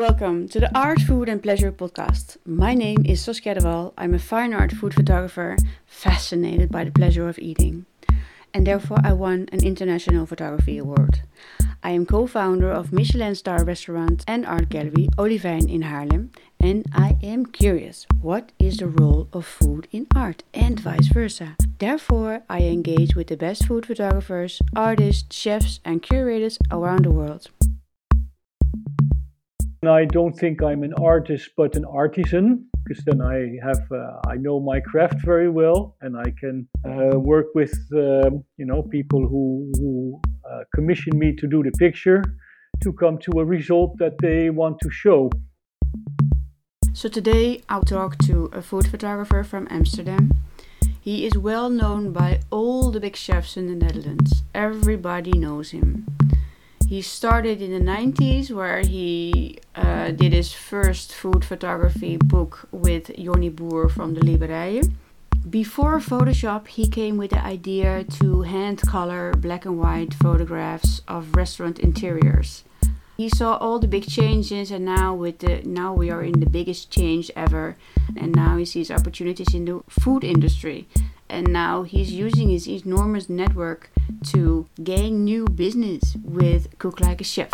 Welcome to the Art, Food and Pleasure podcast. My name is Saskia de. I'm a fine art food photographer fascinated by the pleasure of eating. And therefore, I won an International Photography Award. I am co founder of Michelin star restaurant and art gallery Olivijn in Haarlem. And I am curious what is the role of food in art and vice versa? Therefore, I engage with the best food photographers, artists, chefs, and curators around the world. I don't think I'm an artist, but an artisan, because then I have uh, I know my craft very well, and I can uh, work with um, you know people who who uh, commission me to do the picture to come to a result that they want to show. So today I'll talk to a food photographer from Amsterdam. He is well known by all the big chefs in the Netherlands. Everybody knows him. He started in the 90s where he uh, did his first food photography book with Jonny Boer from the Librije. Before Photoshop, he came with the idea to hand color black and white photographs of restaurant interiors. He saw all the big changes, and now with the now we are in the biggest change ever, and now he sees opportunities in the food industry and now he's using his enormous network to gain new business with Cook Like a Chef.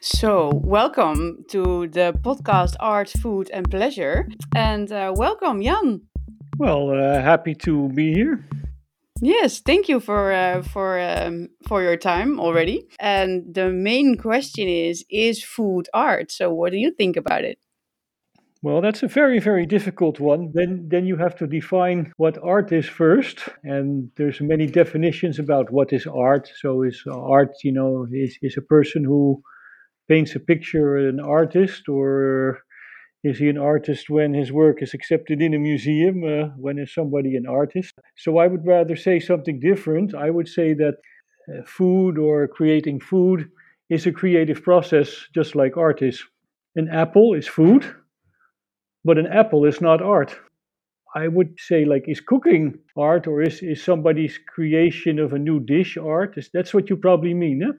So, welcome to the podcast Art, Food and Pleasure. And uh, welcome, Jan. Well, uh, happy to be here. Yes, thank you for uh, for um, for your time already. And the main question is: Is food art? So, what do you think about it? Well, that's a very, very difficult one. Then, then you have to define what art is first, and there's many definitions about what is art. So, is art, you know, is is a person who paints a picture an artist, or is he an artist when his work is accepted in a museum? Uh, when is somebody an artist? So, I would rather say something different. I would say that uh, food or creating food is a creative process, just like art is. An apple is food but an apple is not art. I would say, like, is cooking art or is, is somebody's creation of a new dish art? Is, that's what you probably mean, eh?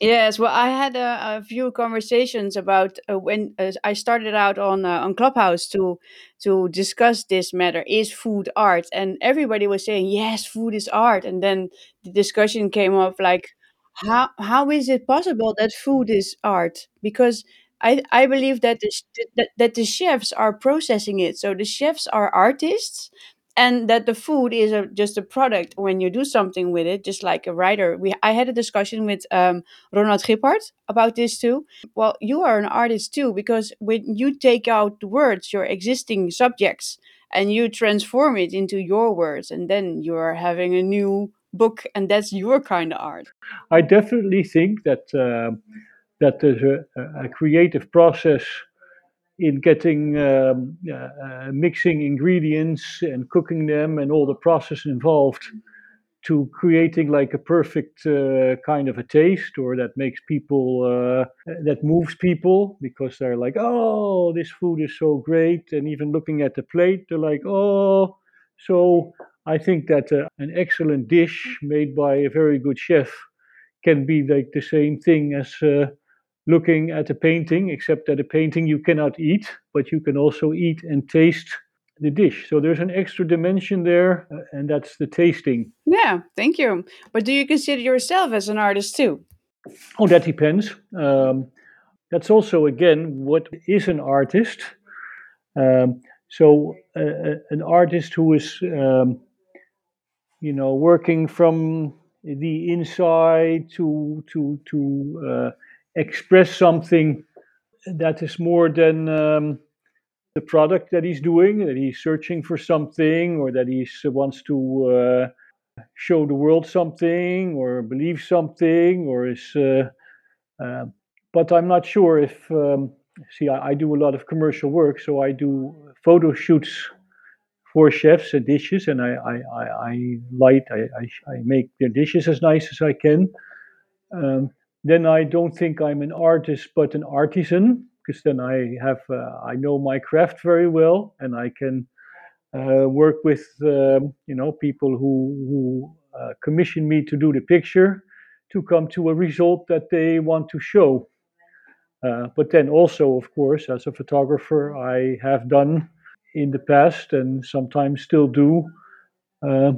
Yes, well, I had a, a few conversations about uh, when uh, I started out on uh, on Clubhouse to to discuss this matter: is food art? And everybody was saying yes, food is art. And then the discussion came up like, how how is it possible that food is art? Because I, I believe that the, that, that the chefs are processing it. So the chefs are artists and that the food is a, just a product when you do something with it, just like a writer. We I had a discussion with um, Ronald Gippard about this too. Well, you are an artist too because when you take out the words, your existing subjects, and you transform it into your words, and then you are having a new book, and that's your kind of art. I definitely think that. Uh that there's a, a creative process in getting um, uh, uh, mixing ingredients and cooking them and all the process involved to creating like a perfect uh, kind of a taste or that makes people uh, that moves people because they're like oh this food is so great. And even looking at the plate they're like oh. So i think that uh, an excellent dish made by a very good chef can be like the same thing as uh, looking at a painting, except that a painting you cannot eat, but you can also eat and taste the dish. So there's an extra dimension there, uh, and that's the tasting. Yeah, thank you. But do you consider yourself as an artist too? Oh, that depends. Um, that's also, again, what is an artist? Um, so uh, uh an artist who is, um, you know, working from the inside to to to uh, express something that is more than um, the product that he's doing, that he's searching for something, or that he wants to uh, show the world something, or believe something, or is. Uh, uh, but I'm not sure if. Um, see, I, I, do a lot of commercial work, so I do photo shoots for chefs and dishes, and I, I, I, I light, I, I, I make their dishes as nice as I can. Um, then I don't think I'm an artist but an artisan because then I have uh, I know my craft very well and I can uh, work with um, you know people who who uh, commission me to do the picture to come to a result that they want to show. Uh, but then also, of course, as a photographer, I have done in the past and sometimes still do, uh,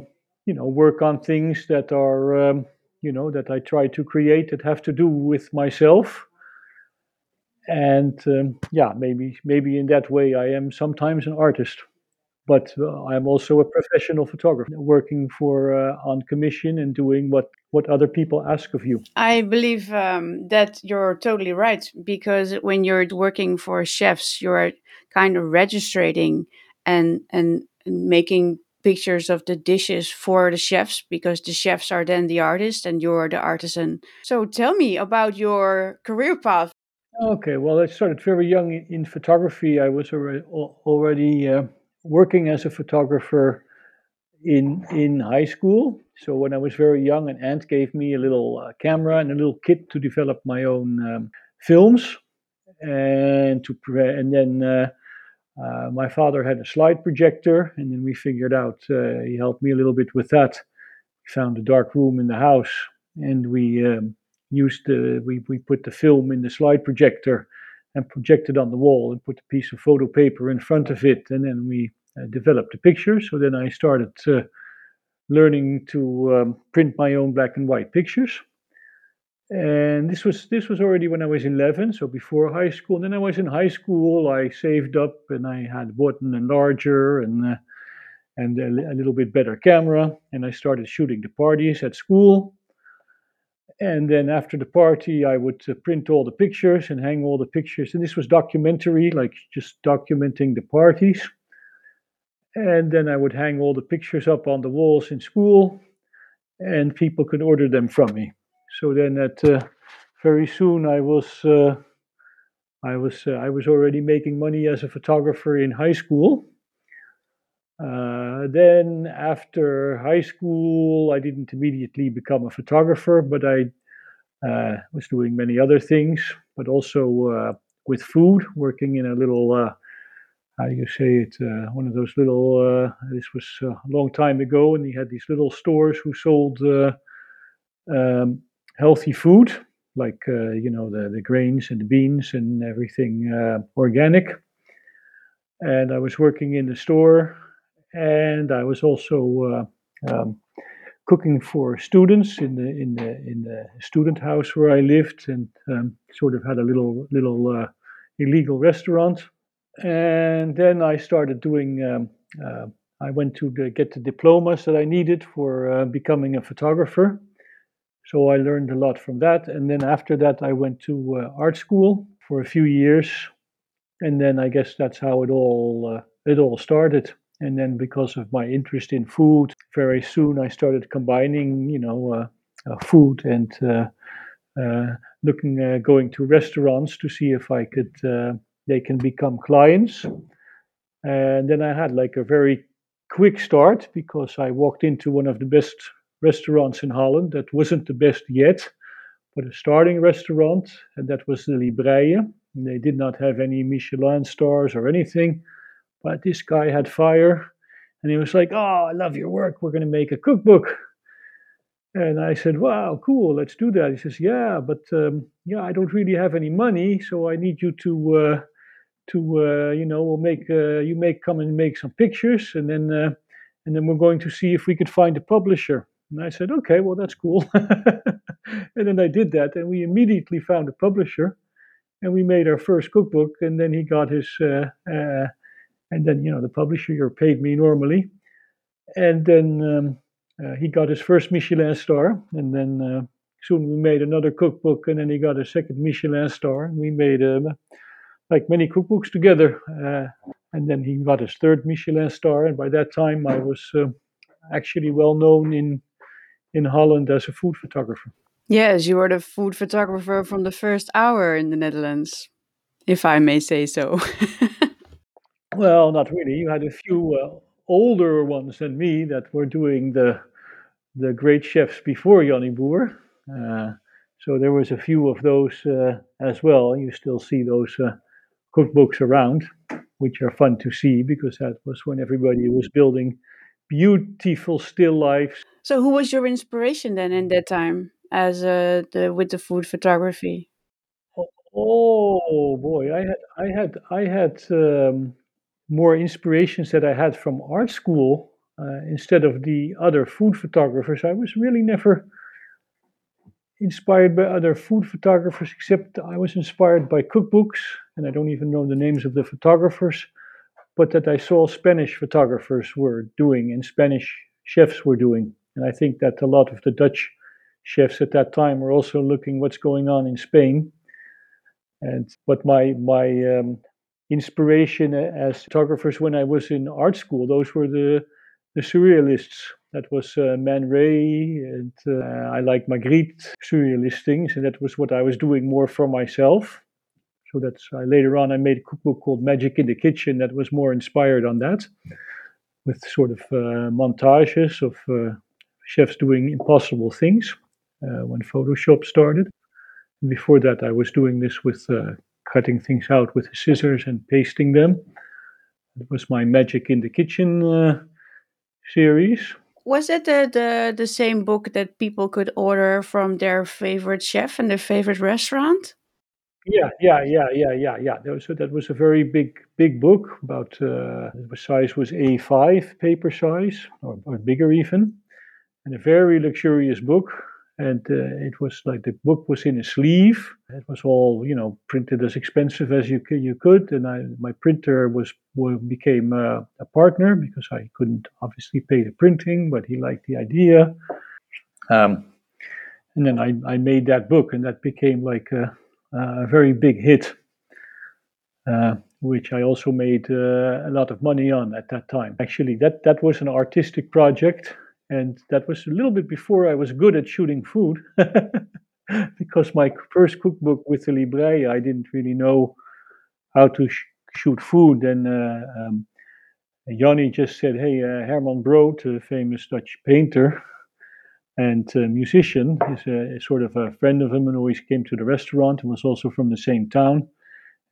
you know, work on things that are, um, you know, that I try to create that have to do with myself. And um, yeah, maybe maybe in that way I am sometimes an artist but uh, I'm also a professional photographer working for uh, on commission and doing what what other people ask of you. I believe um, that you're totally right because when you're working for chefs, you're kind of registering and and making pictures of the dishes for the chefs because the chefs are then the artist and you're the artisan. So tell me about your career path. Okay, well, I started very young in photography. I was already, already uh, working as a photographer in in high school. So when I was very young, an aunt gave me a little uh, camera and a little kit to develop my own um, films, and to and then uh, uh, my father had a slide projector, and then we figured out. Uh, he helped me a little bit with that. We found a dark room in the house, and we um, used the we we put the film in the slide projector and projected on the wall and put a piece of photo paper in front of it, and then we uh, developed the picture. So then I started uh, learning to um, print my own black and white pictures. And this was this was already when I was 11, so before high school. And then I was in high school. I saved up and I had bought an enlarger and uh, and a, a little bit better camera. And I started shooting the parties at school and then after the party i would uh, print all the pictures and hang all the pictures and this was documentary like just documenting the parties and then i would hang all the pictures up on the walls in school and people could order them from me so then at uh, very soon i was uh, i was uh, i was already making money as a photographer in high school. Uh, then after high school, I didn't immediately become a photographer, but I uh, was doing many other things, but also uh, with food, working in a little, how do you say it, one of those little, this was a long time ago, and he had these little stores who sold um, healthy food, like, you know, the, the grains and the beans and everything organic. And I was working in the store and I was also uh, um, cooking for students in the in the in the student house where I lived, and um, sort of had a little little uh, illegal restaurant. And then I started doing. Um, uh, I went to get the diplomas that I needed for uh, becoming a photographer. So I learned a lot from that. And then after that, I went to uh, art school for a few years, and then I guess that's how it all uh, it all started. And then because of my interest in food, very soon I started combining, you know, uh, uh, food and uh, uh looking, going to restaurants to see if I could, they can become clients. And then I had like a very quick start because I walked into one of the best restaurants in Holland that wasn't the best yet, but a starting restaurant, and that was the Librije. They did not have any Michelin stars or anything but this guy had fire and he was like, Oh, I love your work. We're going to make a cookbook. And I said, Wow, cool, let's do that. He says, Yeah, but um, yeah, I don't really have any money, so I need you to. Uh, to uh, you know, we'll make uh, you make come and make some pictures, and then uh, and then we're going to see if we could find a publisher. And I said, okay, well that's cool. and then I did that, and we immediately found a publisher, and we made our first cookbook. And then he got his uh, uh, and then you know the publisher paid me normally, and then um, uh, he got his first Michelin star, and then uh, soon we made another cookbook, and then he got a second Michelin star, and we made um, like many cookbooks together, uh, and then he got his third Michelin star, and by that time I was uh, actually well known in in Holland as a food photographer. Yes, you were the food photographer from the first hour in the Netherlands, if I may say so. Well, not really. You had a few uh, older ones than me that were doing the the great chefs before Jonny Boer. Uh, so there was a few of those uh, as well. You still see those uh, cookbooks around, which are fun to see because that was when everybody was building beautiful still lifes. So, who was your inspiration then in that time? as uh, the with the food photography. Oh boy, I had I had I had um, more inspirations that I had from art school uh, instead of the other food photographers. I was really never inspired by other food photographers, except I was inspired by cookbooks, and I don't even know the names of the photographers, but that I saw Spanish photographers were doing and Spanish chefs were doing. And I think that a lot of the Dutch chefs at that time were also looking what's going on in Spain. And what my my um, inspiration as photographers when I was in art school, those were the the surrealists. That was uh, Man Ray, and uh, I like Magritte surrealist things, and that was what I was doing more for myself. So that's uh, later on I made a cookbook called Magic in the Kitchen that was more inspired on that, with sort of uh, montages of uh, chefs doing impossible things uh, when Photoshop started. Before that, I was doing this with cutting things out with scissors and pasting them. It was my Magic in the Kitchen series. Was it the, the the same book that people could order from their favorite chef and their favorite restaurant? Yeah, yeah, yeah, yeah, yeah, yeah. That was, that was a very big, big book. About uh, the size was A5 paper size, or, or bigger even, and a very luxurious book and uh, it was like the book was in a sleeve. It was all you know printed as expensive as you could, you could, and I my printer was became uh, a partner because I couldn't obviously pay the printing, but he liked the idea. Um, and then I, I made that book, and that became like a, a very big hit, uh, which I also made uh, a lot of money on at that time. Actually, that that was an artistic project and that was a little bit before I was good at shooting food, because my first cookbook with the Librije, I didn't really know how to sh- shoot food. And uh, um, just said, "Hey, uh, Herman Brood, a famous Dutch painter and uh, musician, is, a, sort of a friend of him and always came to the restaurant and was also from the same town."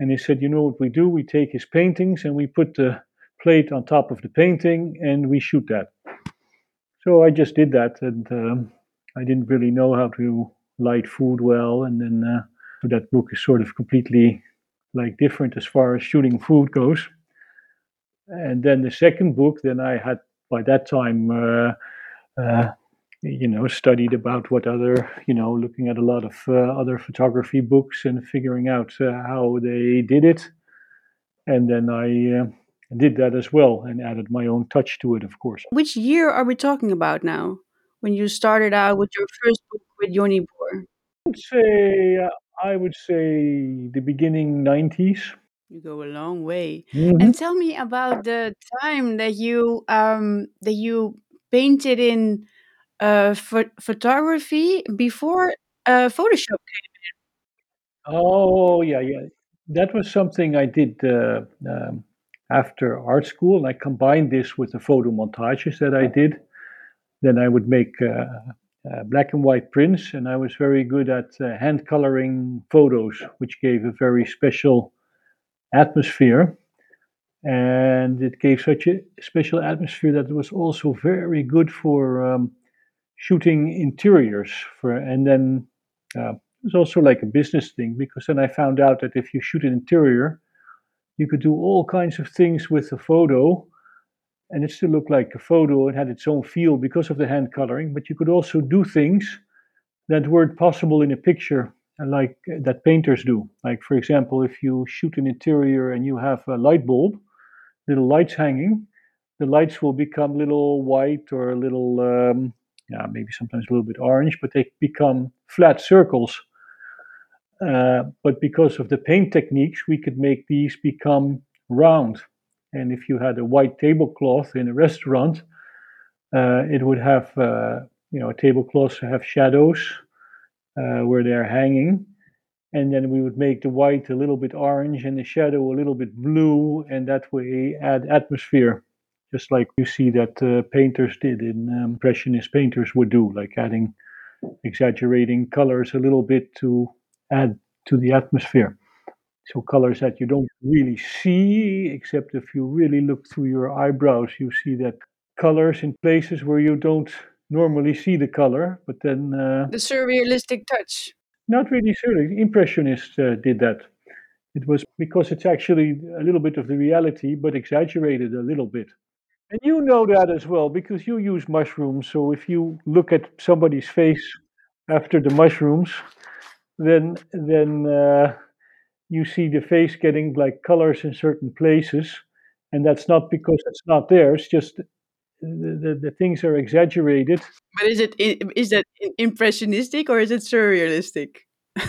And he said, "You know what we do? We take his paintings and we put the plate on top of the painting and we shoot that." So I just did that, and um, I didn't really know how to light food well, and then uh, that book is sort of completely like different as far as shooting food goes. And then the second book, then I had by that time, uh, uh, you know, studied about what other, you know, looking at a lot of uh, other photography books and figuring out uh, how they did it. And then I uh, did that as well and added my own touch to it, of course. Which year are we talking about now? When you started out with your first book with Jonny Boer? I would say uh, I would say the beginning nineties. You go a long way. Mm-hmm. And tell me about the time that you um that you painted in uh ph- photography before uh Photoshop came in. Oh yeah, yeah. That was something I did uh, um, after art school. And I combined this with the photo montages that I did. Then I would make uh, uh, black and white prints, and I was very good at uh, hand coloring photos, which gave a very special atmosphere. And it gave such a special atmosphere that it was also very good for um, shooting interiors. For and then uh, it was also like a business thing because then I found out that if you shoot an interior, you could do all kinds of things with a photo and it still looked like a photo. And had its own feel because of the hand coloring but you could also do things that weren't possible in a picture like that painters do. Like for example if you shoot an interior and you have a light bulb little lights hanging the lights will become little white or a little um, yeah maybe sometimes a little bit orange but they become flat circles uh, but because of the paint techniques, we could make these become round. And if you had a white tablecloth in a restaurant, uh, it would have, uh, you know, tablecloths have shadows uh, where they're hanging. And then we would make the white a little bit orange and the shadow a little bit blue, and that way add atmosphere, just like you see that uh, painters did in um, Impressionist painters would do, like adding, exaggerating colors a little bit to add to the atmosphere. So colors that you don't really see, except if you really look through your eyebrows, you see that colors in places where you don't normally see the color, but then uh, the surrealistic touch. Not really surreal. Impressionists uh, did that. It was because it's actually a little bit of the reality, but exaggerated a little bit. And you know that as well because you use mushrooms. So if you look at somebody's face after the mushrooms, then then uh, you see the face getting like colors in certain places, and that's not because it's not there. It's just the, the, the things are exaggerated. But is it is that impressionistic or is it surrealistic?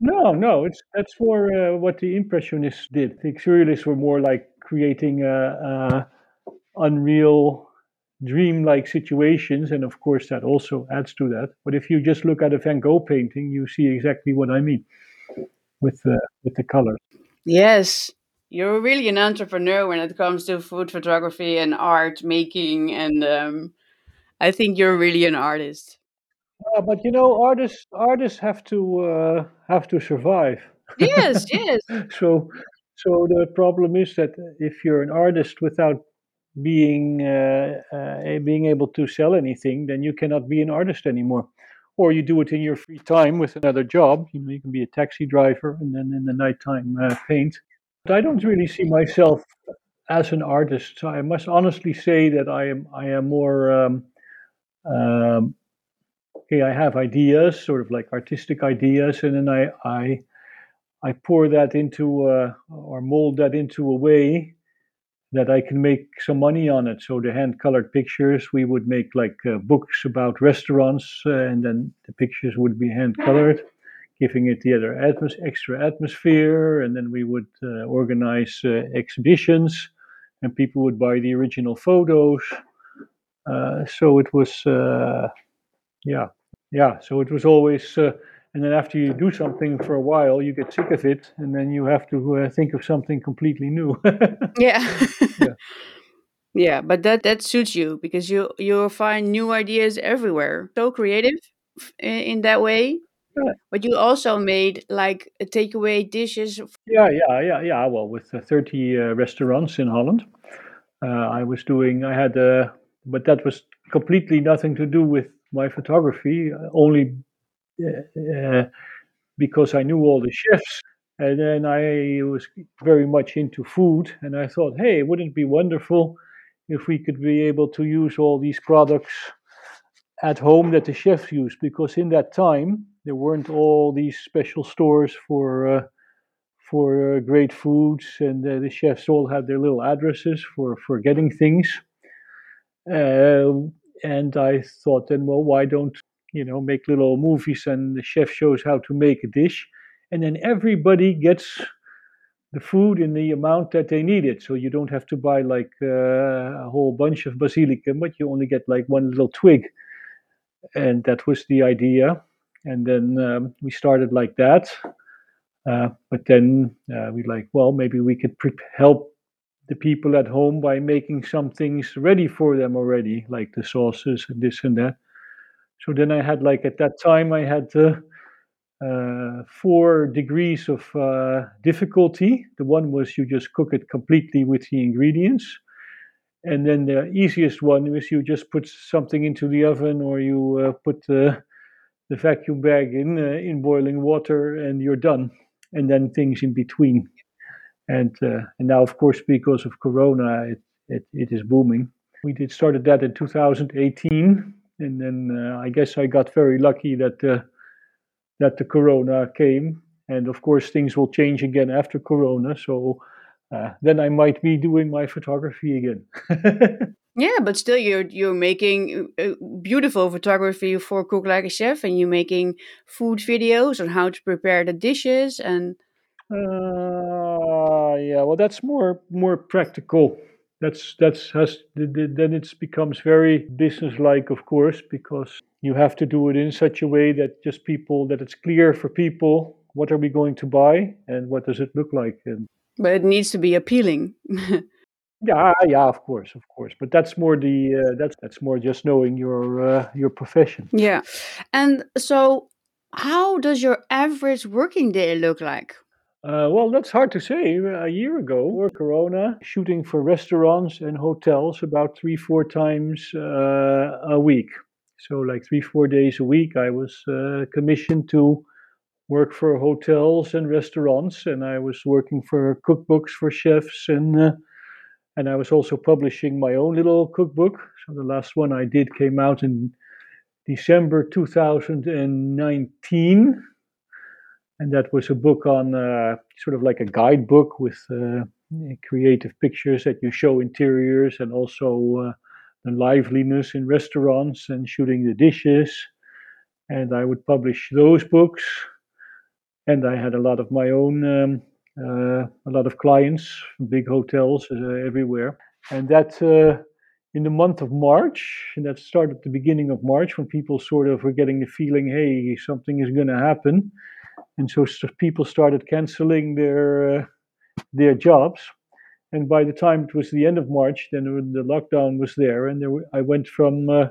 no, no, it's that's for uh, what the impressionists did. The surrealists were more like creating a, a unreal dream-like situations and of course that also adds to that. But if you just look at a van gogh painting you see exactly what i mean with the with the colors yes you're really an entrepreneur when it comes to food photography and art making and um, i think you're really an artist. Uh, but you know artists artists have to uh, have to survive. Yes yes. So so the problem is that if you're an artist without being uh, uh, being able to sell anything, then you cannot be an artist anymore. Or you do it in your free time with another job. You know, you can be a taxi driver and then in the nighttime uh, paint. But I don't really see myself as an artist. So I must honestly say that I am I am more um, um, okay. I have ideas, sort of like artistic ideas, and then I I I pour that into uh, or mold that into a way that I can make some money on it. So the hand colored pictures, we would make like uh, books about restaurants, uh, and then the pictures would be hand colored, giving it the other atmos- extra atmosphere. And then we would uh, organize uh, exhibitions, and people would buy the original photos. Uh, so it was, uh, yeah, yeah. So it was always. And then after you do something for a while, you get sick of it, and then you have to think of something completely new. yeah. yeah. Yeah, but that that suits you because you you find new ideas everywhere. So creative in, that way. Yeah. But you also made like takeaway dishes. Yeah, yeah, yeah, yeah. Well, with uh, 30 uh, restaurants in Holland, uh, I was doing. I had, uh, but that was completely nothing to do with my photography. Uh, only uh, because I knew all the chefs and then I was very much into food, and I thought, hey, wouldn't it be wonderful if we could be able to use all these products at home that the chefs use? Because in that time, there weren't all these special stores for uh, for uh, great foods, and uh, the chefs all had their little addresses for for getting things. Um, and I thought, then, well, why don't you know make little movies and the chef shows how to make a dish? and then everybody gets the food in the amount that they need it. So you don't have to buy like uh, a whole bunch of basilicum, but you only get like one little twig. And that was the idea. And then um, we started like that. Uh, but then uh, we like, well, maybe we could pre- help the people at home by making some things ready for them already, like the sauces and this and that. So then I had like at that time I had uh, uh, four degrees of uh, difficulty. The one was you just cook it completely with the ingredients. And then the easiest one is you just put something into the oven or you uh, put the, the vacuum bag in, in boiling water and you're done. And then things in between. And, uh, and now, of course, because of Corona, it, it, it is booming. We did started that in 2018. And then uh, I guess I got very lucky that that the corona came. And of course, things will change again after corona. So uh, then I might be doing my photography again. yeah, but still, you're you're making uh, beautiful photography for Cook Like a Chef, and you're making food videos on how to prepare the dishes and. Uh, yeah, well, that's more more practical that's that's has then it becomes very businesslike of course because you have to do it in such a way that just people that it's clear for people what are we going to buy and what does it look like and but it needs to be appealing. Yeah yeah of course of course. But that's more the uh, that's that's more just knowing your uh, your profession. Yeah. And so how does your average working day look like Uh, well, that's hard to say. A year ago, or Corona, shooting for restaurants and hotels about three, four times uh, a week. So, like three, four days a week, I was uh, commissioned to work for hotels and restaurants, and I was working for cookbooks for chefs, and uh, and I was also publishing my own little cookbook. So the last one I did came out in December 2019 and that was a book on uh, sort of like a guidebook with uh, creative pictures that you show interiors and also uh, the liveliness in restaurants and shooting the dishes. And I would publish those books. And I had a lot of my own, um, uh, a lot of clients, big hotels uh, everywhere. And that uh, in the month of March, and that started the beginning of March when people sort of were getting the feeling, hey, something is going to happen and so people started canceling their uh, their jobs. And by the time it was the end of March, then the lockdown was there, and there I went from uh,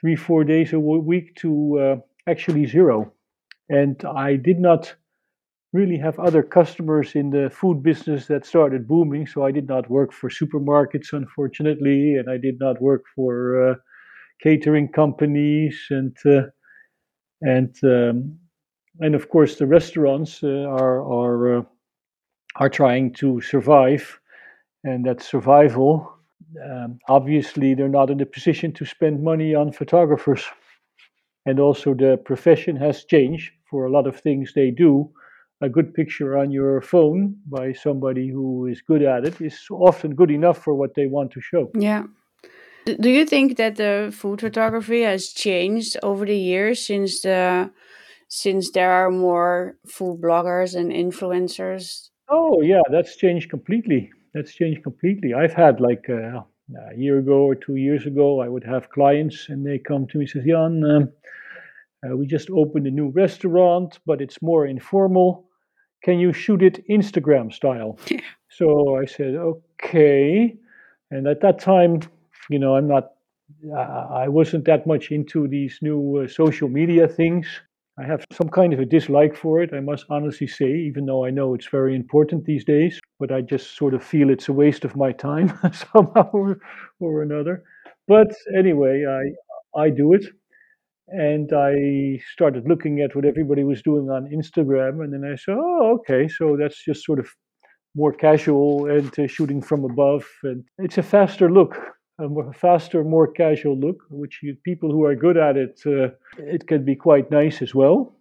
three four days a week to uh, actually zero, and I did not really have other customers in the food business that started booming. So I did not work for supermarkets, unfortunately, and I did not work for uh, catering companies and uh, and um, and of course the restaurants uh, are are uh, are trying to survive, and that survival. Um, obviously, they're not in a position to spend money on photographers, and also the profession has changed for a lot of things they do. A good picture on your phone by somebody who is good at it is often good enough for what they want to show. Yeah. Do you think that the food photography has changed over the years since the since there are more food bloggers and influencers? Oh yeah, that's changed completely. That's changed completely. I've had like uh, a year ago or two years ago, I would have clients and they come to me and say, Jan, um, uh, we just opened a new restaurant, but it's more informal. Can you shoot it Instagram style? Yeah. So I said, okay. And at that time, you know, I'm not, uh, I wasn't that much into these new uh, social media things. I have some kind of a dislike for it, I must honestly say, even though I know it's very important these days. But I just sort of feel it's a waste of my time somehow or, or another. But anyway, I I do it, and I started looking at what everybody was doing on Instagram, and then I said, oh, okay, so that's just sort of more casual and uh, shooting from above, and it's a faster look a more faster, more casual look, which you, people who are good at it, uh, it can be quite nice as well.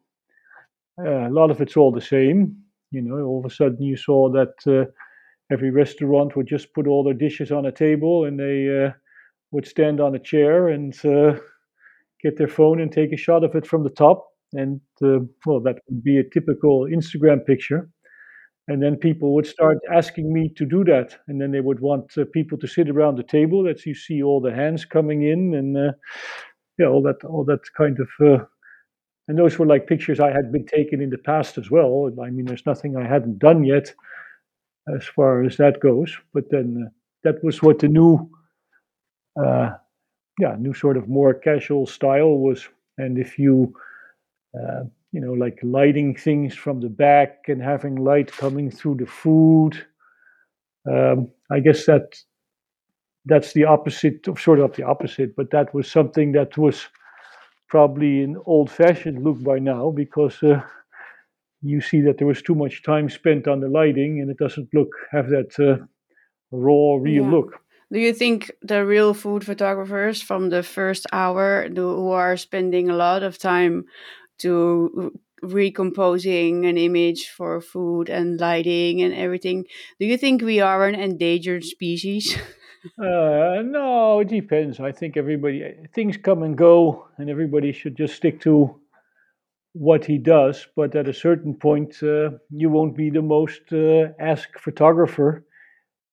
Uh, a lot of it's all the same. You know, all of a sudden you saw that uh, every restaurant would just put all their dishes on a table and they uh, would stand on a chair and uh, get their phone and take a shot of it from the top. And uh, well, that would be a typical Instagram picture and then people would start asking me to do that. And then they would want uh, people to sit around the table that you see all the hands coming in and uh, yeah all that all that kind of uh, and those were like pictures i had been taken in the past as well. I mean there's nothing i hadn't done yet as far as that goes. But then uh, that was what the new uh, yeah new sort of more casual style was. And if you uh, you know, like lighting things from the back and having light coming through the food. Um, I guess that that's the opposite of sort of the opposite, but that was something that was probably an old-fashioned look by now because uh, you see that there was too much time spent on the lighting and it doesn't look have that uh, raw, real yeah. look. Do you think the real food photographers from the first hour who are spending a lot of time to recomposing an image for food and lighting and everything. Do you think we are an endangered species? uh, no, it depends. I think everybody things come and go, and everybody should just stick to what he does. But at a certain point, uh, you won't be the most uh, asked photographer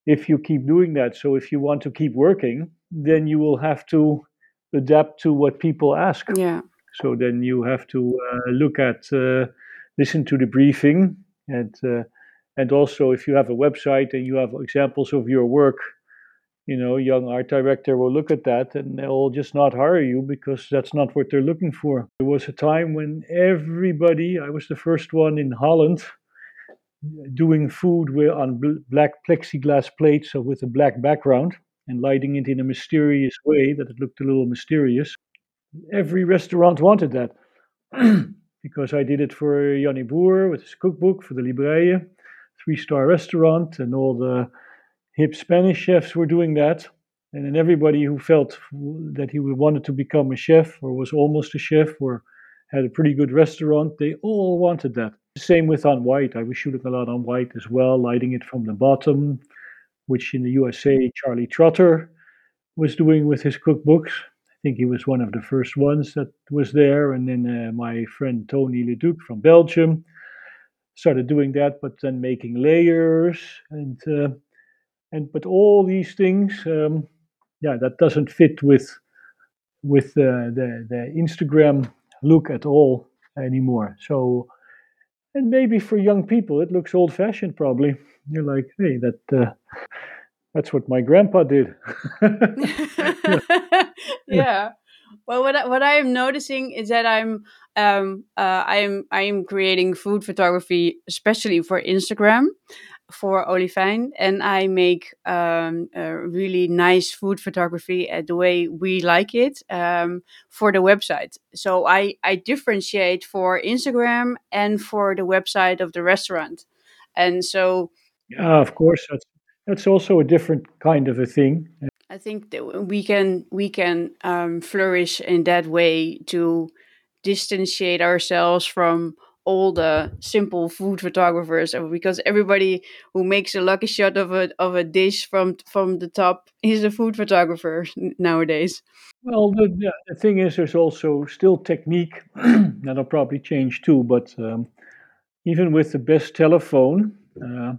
if you keep doing that. So if you want to keep working, then you will have to adapt to what people ask. Yeah. So then you have to uh, look at, uh, listen to the briefing, and uh, and also if you have a website and you have examples of your work, you know, young art director will look at that and they'll just not hire you because that's not what they're looking for. There was a time when everybody, I was the first one in Holland doing food on black plexiglass plates so with a black background and lighting it in a mysterious way that it looked a little mysterious. Every restaurant wanted that because I did it for Jonny Boer with his cookbook for the Librije, three star restaurant, and all the hip Spanish chefs were doing that. And then everybody who felt that he wanted to become a chef or was almost a chef or had a pretty good restaurant, they all wanted that. Same with on white. I was shooting a lot on white as well, lighting it from the bottom, which in the USA Charlie Trotter was doing with his cookbooks. I think he was one of the first ones that was there. And then uh, my friend Tony Le Duc from Belgium started doing that, but then making layers and uh, and but all these things, um, yeah, that doesn't fit with with uh, the the Instagram look at all anymore. So and maybe for young people it looks old fashioned probably you're like hey that uh, that's what my grandpa did yeah. Well, what I, what I am noticing is that I'm um uh, I'm I'm creating food photography especially for Instagram, for Olivijn, and I make um, really nice food photography uh, the way we like it um, for the website. So I, I differentiate for Instagram and for the website of the restaurant. And so, yeah, of course, that's that's also a different kind of a thing. I think that we can we can um, flourish in that way to distanciate ourselves from all the simple food photographers because everybody who makes a lucky shot of a of a dish from from the top is a food photographer nowadays. Well the, the thing is there's also still technique that'll probably change too but um, even with the best telephone uh,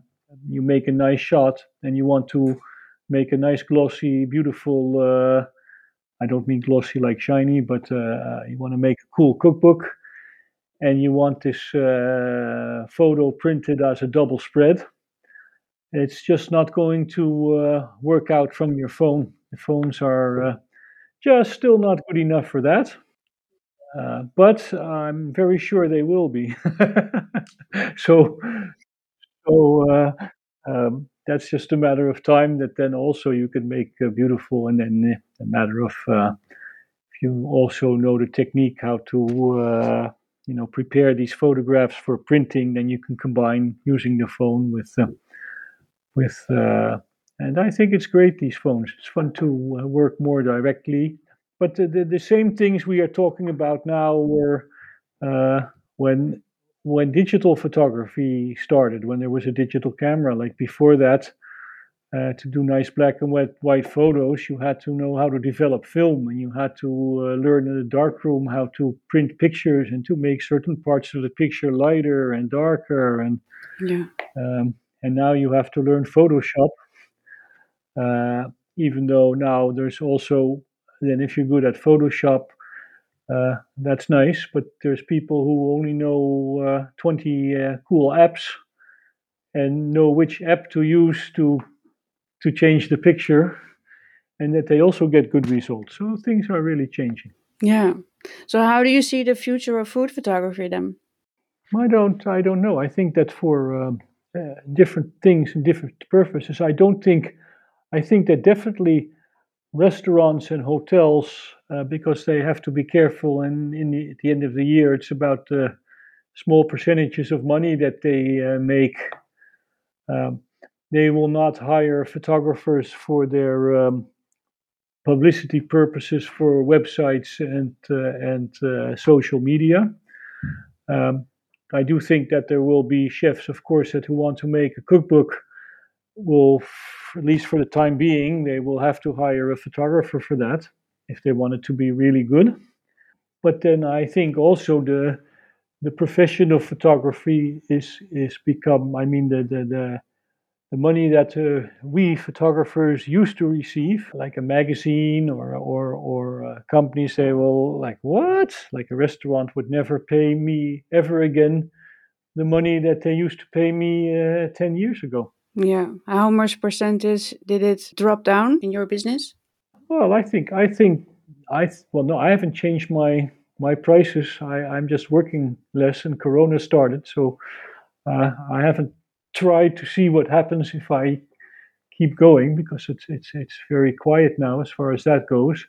you make a nice shot and you want to make a nice glossy beautiful uh, i don't mean glossy like shiny but uh, you want to make a cool cookbook and you want this uh, photo printed as a double spread, it's just not going to uh, work out from your phone. The phones are uh, just still not good enough for that. Uh, but I'm very sure they will be. so, so uh, um, that's just a matter of time. That then also you can make beautiful, and then a matter of uh, if you also know the technique how to you know prepare these photographs for printing, then you can combine using the phone with uh, with. Uh, and I think it's great these phones. It's fun to uh, work more directly. But the, the, the, same things we are talking about now were uh, when when digital photography started. When there was a digital camera, like before that, uh, to do nice black and white photos, you had to know how to develop film, and you had to uh, learn in the darkroom how to print pictures and to make certain parts of the picture lighter and darker, and yeah. um, and now you have to learn Photoshop. Uh, even though now there's also then if you're good at Photoshop, uh, that's nice. But there's people who only know uh, 20 uh, cool apps and know which app to use to to change the picture and that they also get good results. So things are really changing. Yeah. So how do you see the future of food photography then? I don't. I don't know. I think that for um, uh, different things and different purposes, I don't think. I think that definitely restaurants and hotels, uh, because they have to be careful, and the, at the end of the year, it's about uh, small percentages of money that they uh, make. Um, they will not hire photographers for their um, publicity purposes for websites and uh, and uh, social media. Um, I do think that there will be chefs, of course, that who want to make a cookbook will, at least for the time being, they will have to hire a photographer for that if they want it to be really good. But then I think also the the profession of photography is is become. I mean the the, the the money that uh, we photographers used to receive, like a magazine or or or a company say, well, like what? Like a restaurant would never pay me ever again the money that they used to pay me uh, ten years ago. Yeah, how much percentage did it drop down in your business? Well, I think I think I well no, I haven't changed my my prices. I I'm just working less, and Corona started, so uh, I haven't tried to see what happens if I keep going because it's it's it's very quiet now as far as that goes.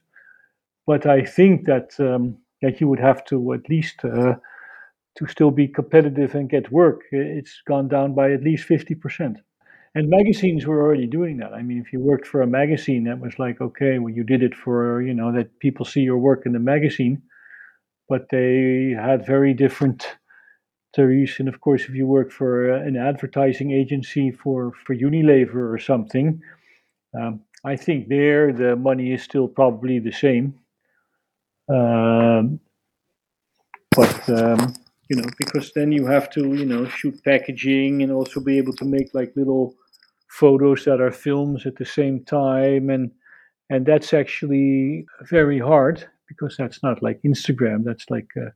But I think that um, that you would have to at least uh, to still be competitive and get work. It's gone down by at least fifty percent. And magazines were already doing that. I mean, if you worked for a magazine, that was like, okay, well, you did it for, you know, that people see your work in the magazine, but they had very different theories. And of course, if you work for an advertising agency for, for Unilever or something, um, I think there the money is still probably the same. Um, but um, you know, because then you have to, you know, shoot packaging and also be able to make like little photos that are films at the same time and and that's actually very hard because that's not like Instagram that's like uh,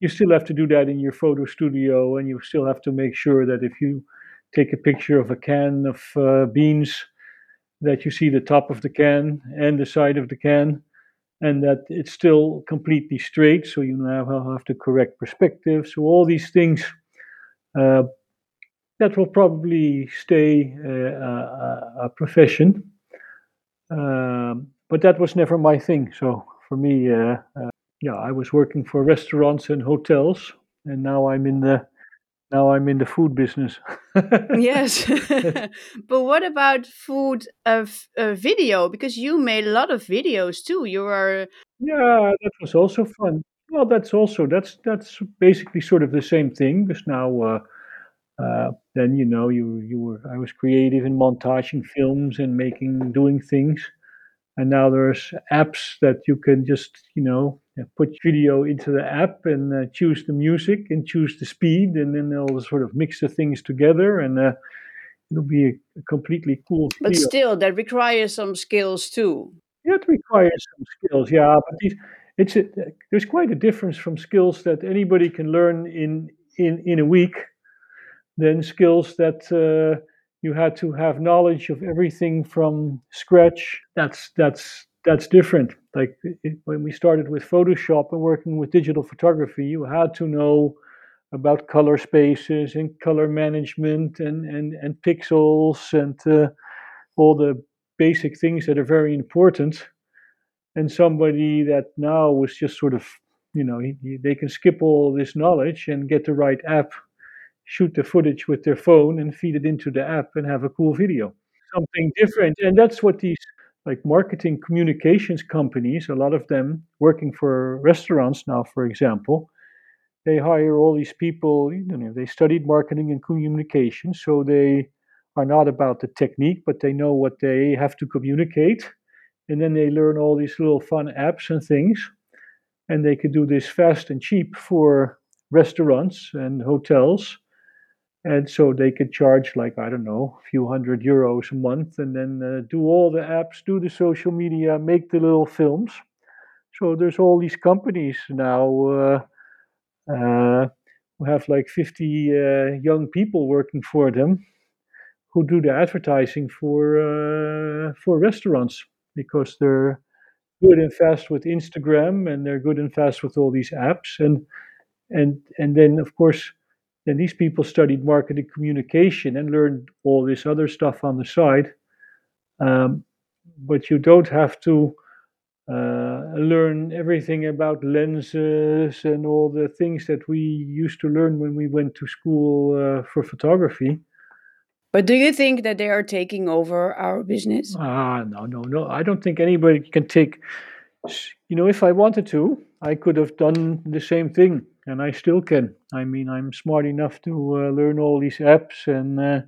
you still have to do that in your photo studio and you still have to make sure that if you take a picture of a can of uh, beans that you see the top of the can and the side of the can and that it's still completely straight so you have, have the correct perspective. So all these things uh, that will probably stay uh, a, a, profession. Um, but that was never my thing. So for me, uh, uh, yeah, I was working for restaurants and hotels, and now I'm in the now I'm in the food business. yes, but what about food of uh, video? Because you made a lot of videos too. You are yeah, that was also fun. Well, that's also that's that's basically sort of the same thing. Because now uh, then you know you you were I was creative in montaging films and making doing things, and now there's apps that you can just you know put video into the app and uh, choose the music and choose the speed, and then they'll sort of mix the things together and. Uh, it'll be a, completely cool. Video. But still, that requires some skills too. Yeah, it requires some skills. Yeah, but these, it's a, there's quite a difference from skills that anybody can learn in in in a week then skills that uh, you had to have knowledge of everything from scratch. That's that's that's different. Like it, when we started with Photoshop and working with digital photography, you had to know about color spaces and color management and and and pixels and uh, all the basic things that are very important. And somebody that now was just sort of, you know, he, he, they can skip all this knowledge and get the right app shoot the footage with their phone and feed it into the app and have a cool video. Something different. And that's what these like marketing communications companies, a lot of them working for restaurants now, for example, they hire all these people, you know, they studied marketing and communication, so they are not about the technique, but they know what they have to communicate. And then they learn all these little fun apps and things. And they could do this fast and cheap for restaurants and hotels and so they could charge like i don't know a few hundred euros a month and then uh, do all the apps do the social media make the little films. So there's all these companies now uh, uh, who have like 50 uh, young people working for them who do the advertising for uh, for restaurants because they're good and fast with instagram and they're good and fast with all these apps and and and then of course then these people studied marketing communication and learned all this other stuff on the side. Um, but you don't have to uh, learn everything about lenses and all the things that we used to learn when we went to school uh, for photography. But do you think that they are taking over our business? Ah, no, no, no. I don't think anybody can take. You know, if I wanted to, I could have done the same thing and I still can. I mean, I'm smart enough to uh, learn all these apps, and uh,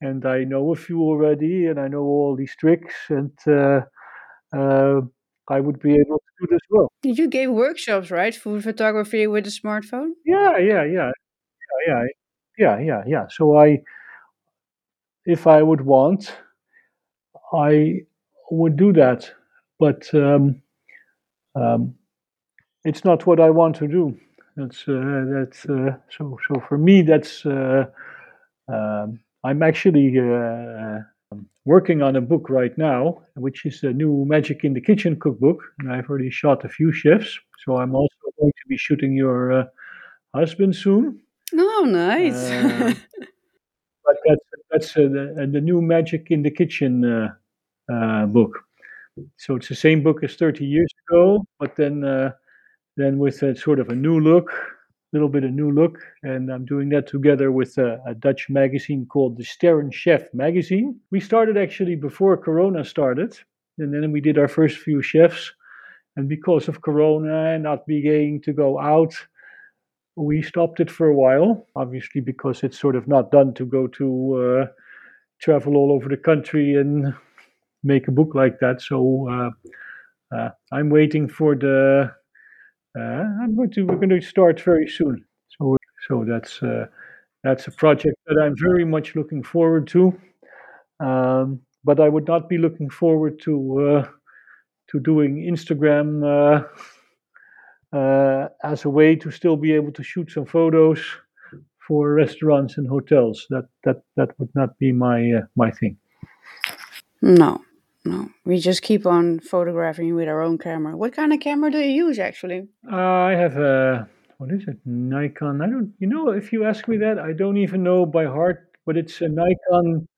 and I know a few already, and I know all these tricks, and uh, uh I would be able to do this well. You gave workshops, right? for photography with a smartphone. Yeah, yeah, yeah, yeah, yeah, yeah, yeah, yeah. So I, if I would want, I would do that, but um, um, it's not what I want to do. That's uh, that's uh, so so for me that's uh, um, I'm actually working on a book right now, which is a new Magic in the Kitchen cookbook, and I've already shot a few chefs. So I'm also going to be shooting your husband soon. Oh, nice. Uh, but that's that's uh, the, the new Magic in the Kitchen uh, uh, book. So it's the same book as 30 years ago, but then uh, then with a sort of a new look, a little bit of new look, and I'm doing that together with a, a Dutch magazine called the Sterren Chef magazine. We started actually before Corona started, and then we did our first few chefs. And because of Corona and not being to go out, we stopped it for a while. Obviously, because it's sort of not done to go to uh, travel all over the country and make a book like that. So uh, uh, I'm waiting for the. Uh, I'm going to. We're going to start very soon. So so that's uh, that's a project that I'm very much looking forward to. Um, but I would not be looking forward to uh, to doing Instagram uh, as a way to still be able to shoot some photos for restaurants and hotels. That that that would not be my my thing. No, no. We just keep on photographing with our own camera. What kind of camera do you use actually? Uh, I have a what is it? Nikon. I don't. You know, if you ask me that, I don't even know by heart. But it's a Nikon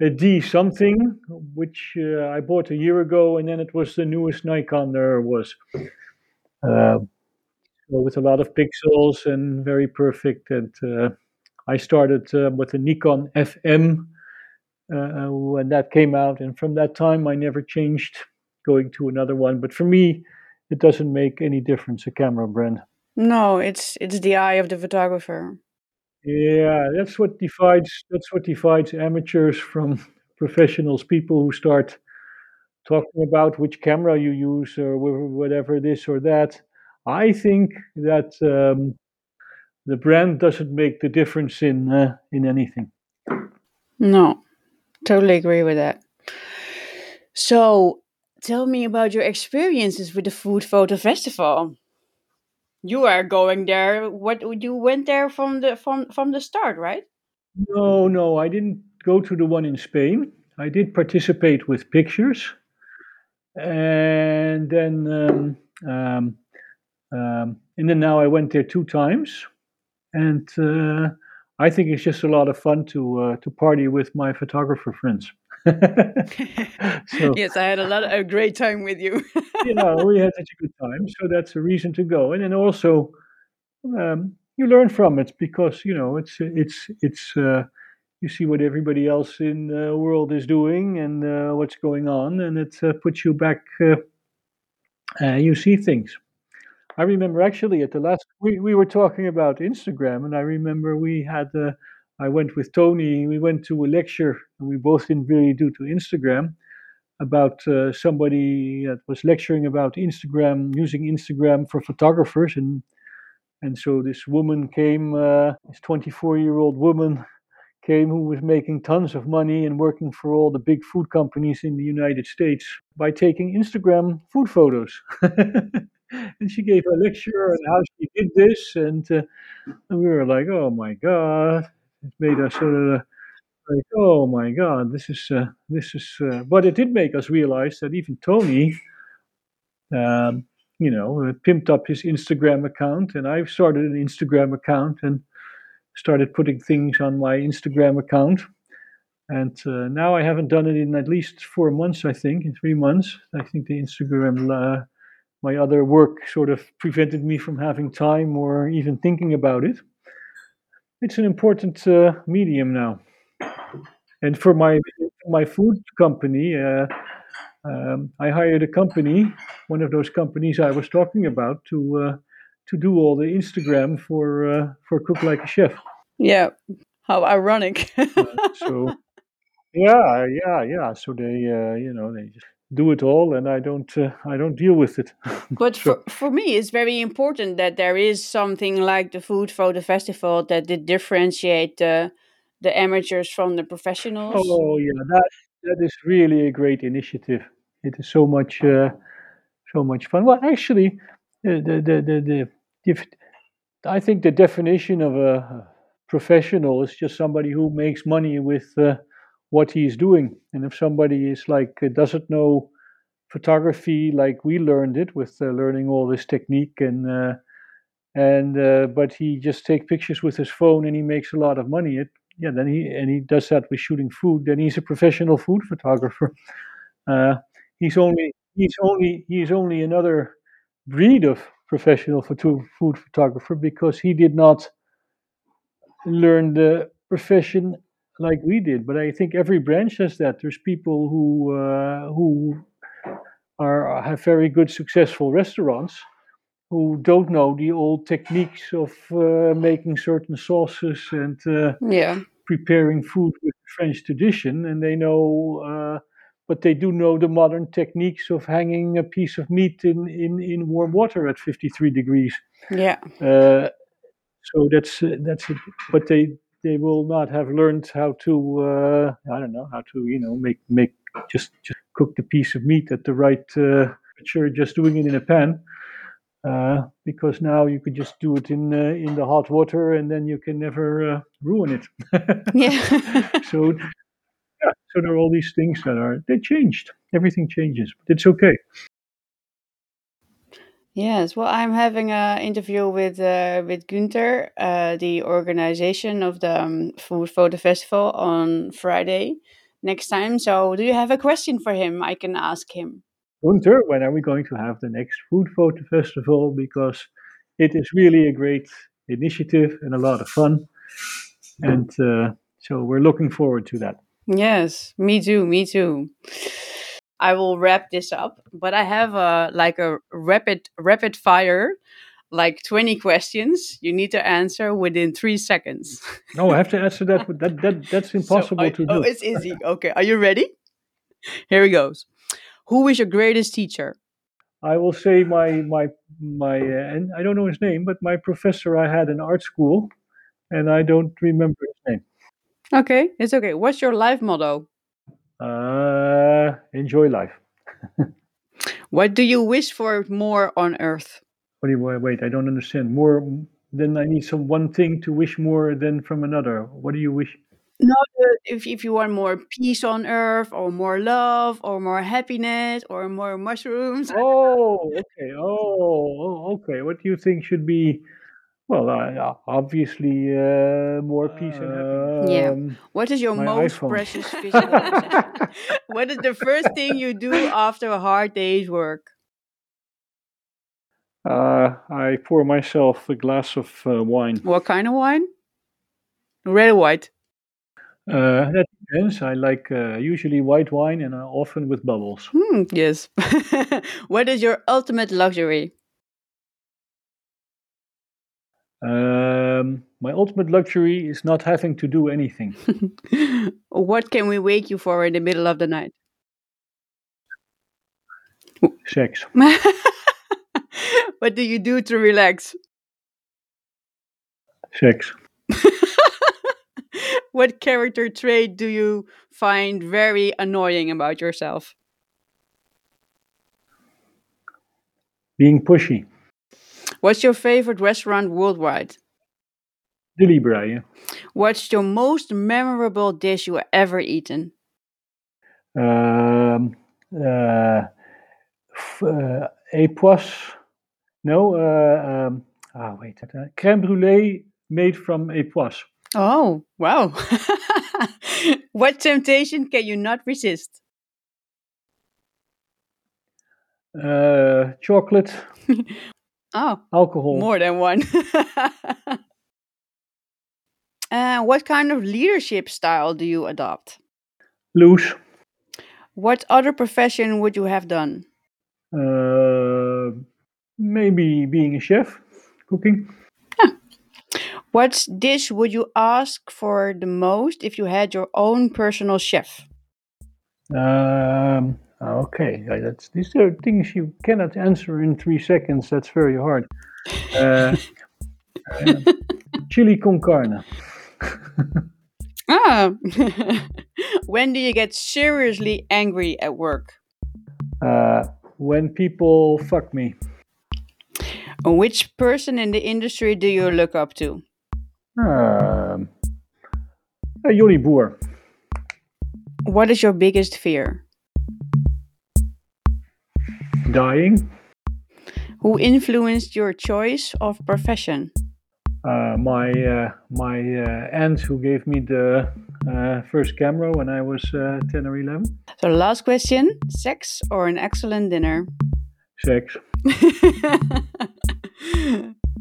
a D something, which uh, I bought a year ago, and then it was the newest Nikon there was. Uh, with a lot of pixels and very perfect. And uh, I started uh, with the Nikon FM uh, when that came out, and from that time I never changed going to another one. But for me, it doesn't make any difference a camera brand. No, it's it's the eye of the photographer. Yeah, that's what divides that's what divides amateurs from professionals. People who start talking about which camera you use or whatever this or that. I think that um, the brand doesn't make the difference in uh, in anything. No, totally agree with that. So, tell me about your experiences with the Food Photo Festival. You are going there. What you went there from the from from the start, right? No, no, I didn't go to the one in Spain. I did participate with pictures, and then um, um, um, and then now I went there two times, and uh, I think it's just a lot of fun to uh, to party with my photographer friends. so, yes, I had a lot of, a great time with you. you know, we had such a good time, so that's a reason to go. And then also, um, you learn from it because you know it's it's it's uh, you see what everybody else in the world is doing and uh, what's going on, and it uh, puts you back. Uh, uh, you see things. I remember actually at the last we, we were talking about Instagram, and I remember we had uh, I went with Tony. We went to a lecture, and we both didn't really do to Instagram about uh, somebody that was lecturing about Instagram using Instagram for photographers, and and so this woman came, uh, this 24 year old woman came who was making tons of money and working for all the big food companies in the United States by taking Instagram food photos. and she gave a lecture on how she did this, and, uh, and we were like, "Oh my god!" It made us sort of like, "Oh my god, this is uh, this is." Uh, but it did make us realize that even Tony, um, you know, uh, pimped up his Instagram account, and I've started an Instagram account and started putting things on my Instagram account. And uh, now I haven't done it in at least four months, I think, in three months. I think the Instagram uh, my other work sort of prevented me from having time or even thinking about it. It's an important uh, medium now. And for my my food company, uh, um, I hired a company, one of those companies I was talking about, to uh, to do all the Instagram for uh, for Cook Like a Chef. Yeah, how ironic. so, yeah, yeah, yeah. So they, uh, you know, they just do it all and i don't uh, i don't deal with it. But so. for, for me it's very important that there is something like the food photo festival that did differentiate the the amateurs from the professionals. Oh yeah that that is really a great initiative. It is so much uh, so much fun. Well actually the the the, the, the i think the definition of a professional is just somebody who makes money with uh, what he's doing. And if somebody is like uh, doesn't know photography like we learned it with uh, learning all this technique and uh, and uh, but he just takes pictures with his phone and he makes a lot of money. It yeah, then he and he does that with shooting food. Then he's a professional food photographer. Uh, he's only he's only he's only another breed of professional photo, food photographer because he did not learn the profession like we did. But I think every branch has that. There's people who uh, who are have very good successful restaurants who don't know the old techniques of uh, making certain sauces and uh, Yeah. preparing food with French tradition, and they know, uh, but they do know the modern techniques of hanging a piece of meat in, in, in warm water at 53 degrees. Yeah. Uh, so that's uh, that's it. But they they will not have learned how to uh, I don't know how to you know make make just just cook the piece of meat at the right uh, temperature, just doing it in a pan. Uh, because now you could just do it in uh, in the hot water, and then you can never uh, ruin it. Yeah. so yeah, so there are all these things that are they changed. Everything changes, but it's okay. Yes, well, I'm having an interview with uh, with Günther, uh, the organization of the um, Food Photo Festival on Friday next time. So, do you have a question for him? I can ask him. Gunther, when are we going to have the next Food Photo Festival? Because it is really a great initiative and a lot of fun, and uh, so we're looking forward to that. Yes, me too, me too. I will wrap this up, but I have a like a rapid rapid fire, like 20 questions you need to answer within 3 seconds. No, I have to answer that. That that that's So, impossible are- to oh, do. Oh, it's easy. Okay, are you ready? Here he goes. Who is your greatest teacher? I will say my my my, uh, and I don't know his name, but my professor I had in art school, and I don't remember his name. Okay, it's okay. What's your life motto? Uh, enjoy life. What do you wish for more on earth? What do you wait? wait, I don't understand. More then I need some one thing to wish more than from another. What do you wish? No, if, if you want more peace on earth, or more love, or more happiness, or more mushrooms. Oh, okay. Oh, oh, okay. What do you think should be? Well, uh, obviously, uh, more peace and happiness. Yeah. Um, What is your most iPhone. precious physical? What is the first thing you do after a hard day's work? uh, I pour myself a glass of uh, wine. What kind of wine? Red or white? Uh, that depends. I like uh, usually white wine and uh, often with bubbles. Hmm, yes. what is your ultimate luxury? Um, my ultimate luxury is not having to do anything. what can we wake you for in the middle of the night? Sex. what do you do to relax? Sex. what character trait do you find very annoying about yourself? Being pushy. What's your favorite restaurant worldwide? De Librije. What's your most memorable dish you ever eaten? Um, uh, uh. No, uh, um, ah, wait. uh, crème brûlée made from époisse. Oh, wow. what temptation can you not resist? Uh, chocolate, Oh, alcohol. more than one. uh, what kind of leadership style do you adopt? Loose. What other profession would you have done? Uh, maybe being a chef, cooking. What dish would you ask for the most if you had your own personal chef? Um, okay, yeah, that's these are things you cannot answer in three seconds. That's very hard. Uh, uh, chili con carne. Ah. when do you get seriously angry at work? Uh, when people fuck me. Which person in the industry do you look up to? Um, uh, Jonny Boer. What is your biggest fear? Dying. Who influenced your choice of profession? uh, my uh, my uh, aunt who gave me the uh, first camera when I was uh, 10 or 11. So, last question sex or an excellent dinner? Sex.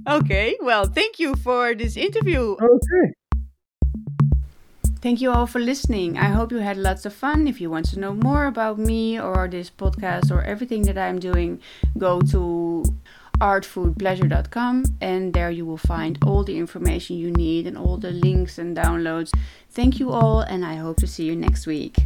okay, well, thank you for this interview. Okay. Thank you all for listening. I hope you had lots of fun. If you want to know more about me or this podcast or everything that I'm doing, go to artfoodpleasure.com and there you will find all the information you need and all the links and downloads. Thank you all, and I hope to see you next week.